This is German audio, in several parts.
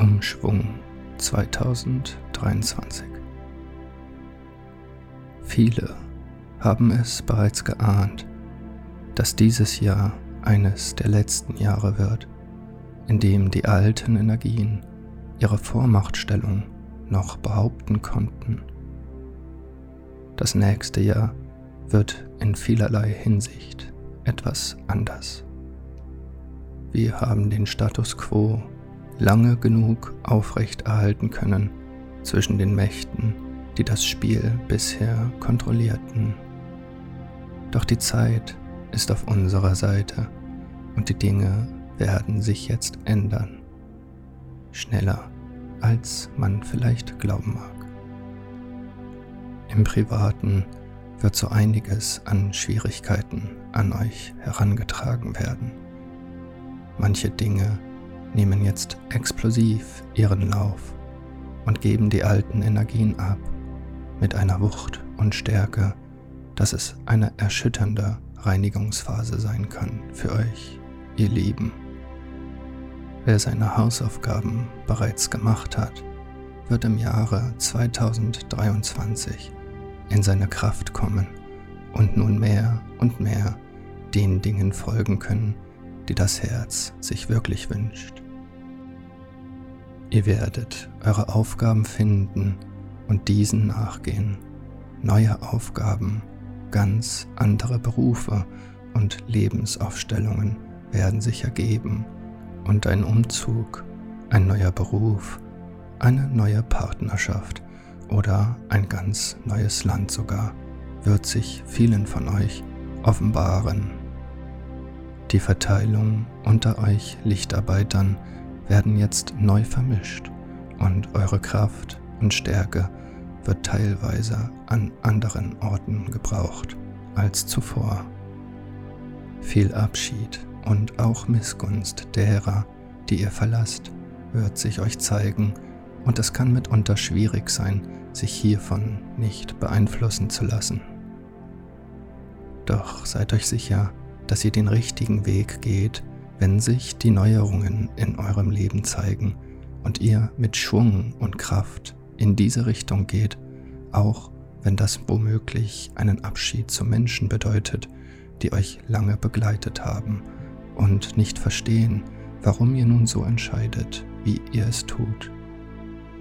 Umschwung 2023. Viele haben es bereits geahnt, dass dieses Jahr eines der letzten Jahre wird, in dem die alten Energien ihre Vormachtstellung noch behaupten konnten. Das nächste Jahr wird in vielerlei Hinsicht etwas anders. Wir haben den Status quo lange genug aufrechterhalten können zwischen den Mächten, die das Spiel bisher kontrollierten. Doch die Zeit ist auf unserer Seite und die Dinge werden sich jetzt ändern. Schneller, als man vielleicht glauben mag. Im Privaten wird so einiges an Schwierigkeiten an euch herangetragen werden. Manche Dinge nehmen jetzt explosiv ihren Lauf und geben die alten Energien ab mit einer Wucht und Stärke, dass es eine erschütternde Reinigungsphase sein kann für euch, ihr Lieben. Wer seine Hausaufgaben bereits gemacht hat, wird im Jahre 2023 in seine Kraft kommen und nun mehr und mehr den Dingen folgen können, die das Herz sich wirklich wünscht. Ihr werdet eure Aufgaben finden und diesen nachgehen, neue Aufgaben, ganz andere Berufe und Lebensaufstellungen werden sich ergeben und ein Umzug, ein neuer Beruf, eine neue Partnerschaft oder ein ganz neues Land sogar wird sich vielen von euch offenbaren. Die Verteilung unter euch Lichtarbeitern werden jetzt neu vermischt und eure Kraft und Stärke wird teilweise an anderen Orten gebraucht als zuvor. Viel Abschied und auch Missgunst derer, die ihr verlasst, wird sich euch zeigen und es kann mitunter schwierig sein, sich hiervon nicht beeinflussen zu lassen. Doch seid euch sicher, dass ihr den richtigen Weg geht, wenn sich die Neuerungen in eurem Leben zeigen und ihr mit Schwung und Kraft in diese Richtung geht, auch wenn das womöglich einen Abschied zu Menschen bedeutet, die euch lange begleitet haben und nicht verstehen, warum ihr nun so entscheidet, wie ihr es tut.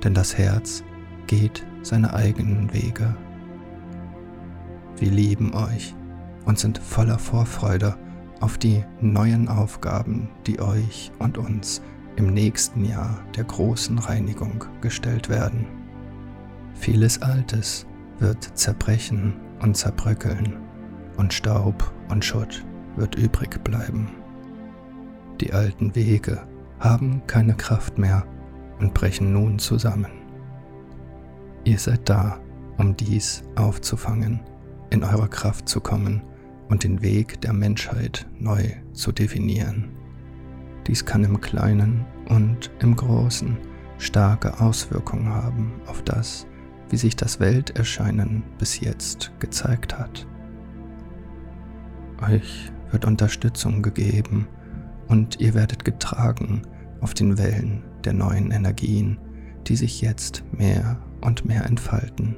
Denn das Herz geht seine eigenen Wege. Wir lieben euch und sind voller Vorfreude auf die neuen Aufgaben, die euch und uns im nächsten Jahr der großen Reinigung gestellt werden. Vieles Altes wird zerbrechen und zerbröckeln und Staub und Schutt wird übrig bleiben. Die alten Wege haben keine Kraft mehr und brechen nun zusammen. Ihr seid da, um dies aufzufangen, in eurer Kraft zu kommen und den Weg der Menschheit neu zu definieren. Dies kann im Kleinen und im Großen starke Auswirkungen haben auf das, wie sich das Welterscheinen bis jetzt gezeigt hat. Euch wird Unterstützung gegeben, und ihr werdet getragen auf den Wellen der neuen Energien, die sich jetzt mehr und mehr entfalten.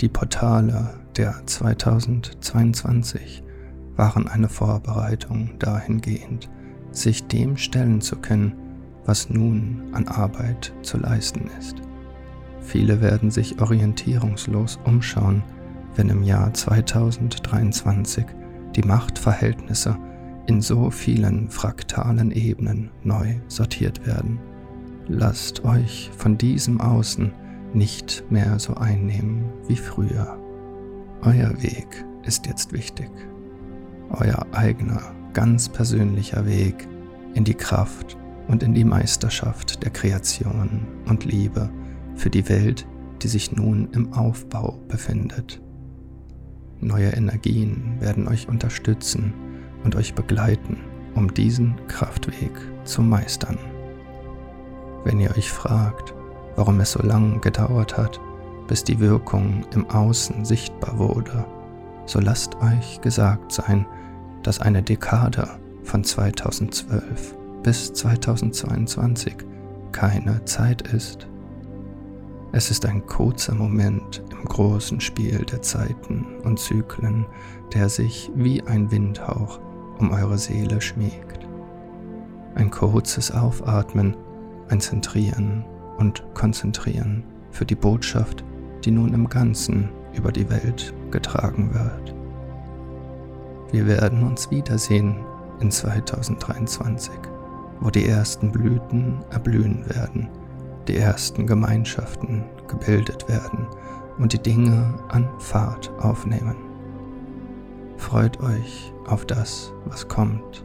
Die Portale der 2022 waren eine Vorbereitung dahingehend, sich dem stellen zu können, was nun an Arbeit zu leisten ist. Viele werden sich orientierungslos umschauen, wenn im Jahr 2023 die Machtverhältnisse in so vielen fraktalen Ebenen neu sortiert werden. Lasst euch von diesem Außen nicht mehr so einnehmen wie früher. Euer Weg ist jetzt wichtig. Euer eigener, ganz persönlicher Weg in die Kraft und in die Meisterschaft der Kreation und Liebe für die Welt, die sich nun im Aufbau befindet. Neue Energien werden euch unterstützen und euch begleiten, um diesen Kraftweg zu meistern. Wenn ihr euch fragt, warum es so lange gedauert hat, bis die Wirkung im Außen sichtbar wurde, so lasst euch gesagt sein, dass eine Dekade von 2012 bis 2022 keine Zeit ist. Es ist ein kurzer Moment im großen Spiel der Zeiten und Zyklen, der sich wie ein Windhauch um eure Seele schmiegt. Ein kurzes Aufatmen, ein Zentrieren und Konzentrieren für die Botschaft, die nun im Ganzen über die Welt getragen wird. Wir werden uns wiedersehen in 2023, wo die ersten Blüten erblühen werden, die ersten Gemeinschaften gebildet werden und die Dinge an Fahrt aufnehmen. Freut euch auf das, was kommt.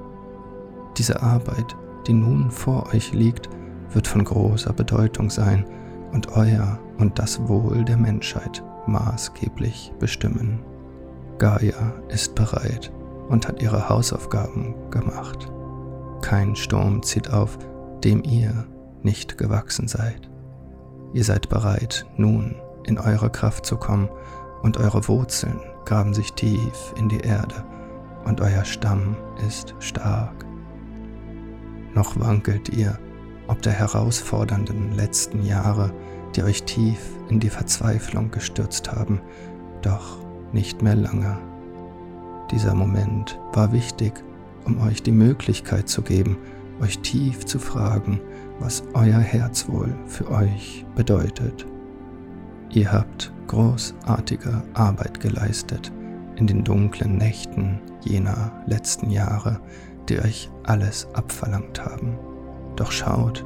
Diese Arbeit, die nun vor euch liegt, wird von großer Bedeutung sein und euer und das Wohl der Menschheit maßgeblich bestimmen. Gaia ist bereit und hat ihre Hausaufgaben gemacht. Kein Sturm zieht auf, dem ihr nicht gewachsen seid. Ihr seid bereit, nun in eure Kraft zu kommen und eure Wurzeln graben sich tief in die Erde und euer Stamm ist stark. Noch wankelt ihr ob der herausfordernden letzten Jahre, die euch tief in die Verzweiflung gestürzt haben, doch nicht mehr lange. Dieser Moment war wichtig, um euch die Möglichkeit zu geben, euch tief zu fragen, was euer Herzwohl für euch bedeutet. Ihr habt großartige Arbeit geleistet in den dunklen Nächten jener letzten Jahre, die euch alles abverlangt haben. Doch schaut,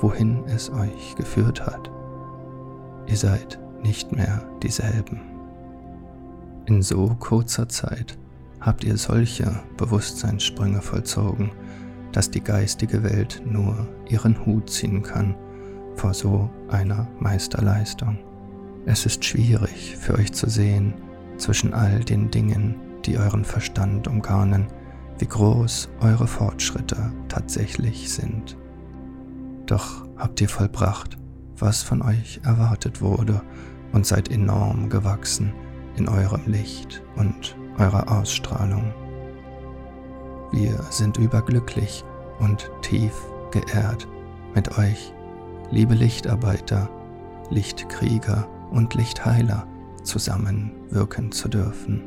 wohin es euch geführt hat. Ihr seid nicht mehr dieselben. In so kurzer Zeit habt ihr solche Bewusstseinssprünge vollzogen, dass die geistige Welt nur ihren Hut ziehen kann vor so einer Meisterleistung. Es ist schwierig für euch zu sehen zwischen all den Dingen, die euren Verstand umgarnen, wie groß eure Fortschritte tatsächlich sind. Doch habt ihr vollbracht, was von euch erwartet wurde und seid enorm gewachsen in eurem Licht und eurer Ausstrahlung. Wir sind überglücklich und tief geehrt, mit euch, liebe Lichtarbeiter, Lichtkrieger und Lichtheiler, zusammenwirken zu dürfen.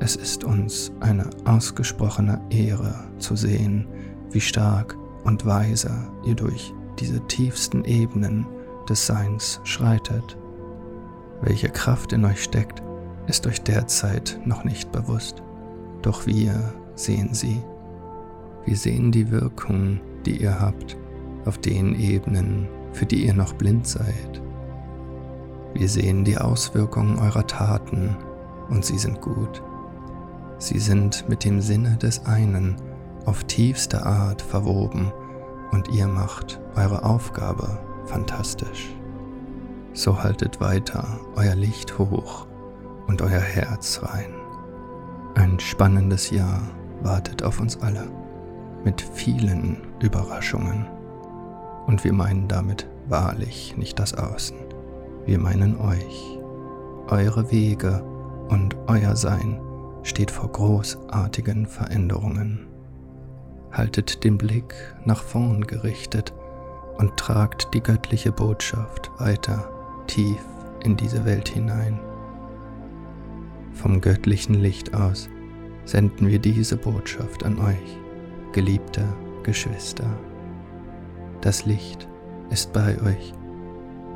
Es ist uns eine ausgesprochene Ehre zu sehen, wie stark und weise ihr durch diese tiefsten Ebenen des Seins schreitet. Welche Kraft in euch steckt, ist euch derzeit noch nicht bewusst, doch wir sehen sie. Wir sehen die Wirkung, die ihr habt, auf den Ebenen, für die ihr noch blind seid. Wir sehen die Auswirkungen eurer Taten und sie sind gut. Sie sind mit dem Sinne des einen auf tiefste Art verwoben und ihr macht eure Aufgabe fantastisch. So haltet weiter euer Licht hoch und euer Herz rein. Ein spannendes Jahr wartet auf uns alle mit vielen Überraschungen. Und wir meinen damit wahrlich nicht das Außen. Wir meinen euch. Eure Wege und euer Sein steht vor großartigen Veränderungen. Haltet den Blick nach vorn gerichtet und tragt die göttliche Botschaft weiter tief in diese Welt hinein. Vom göttlichen Licht aus senden wir diese Botschaft an euch, geliebte Geschwister. Das Licht ist bei euch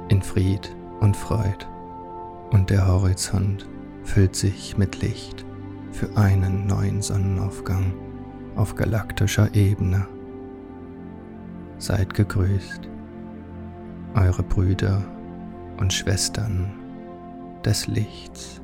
in Fried und Freud und der Horizont füllt sich mit Licht für einen neuen Sonnenaufgang auf galaktischer Ebene. Seid gegrüßt, eure Brüder und Schwestern des Lichts.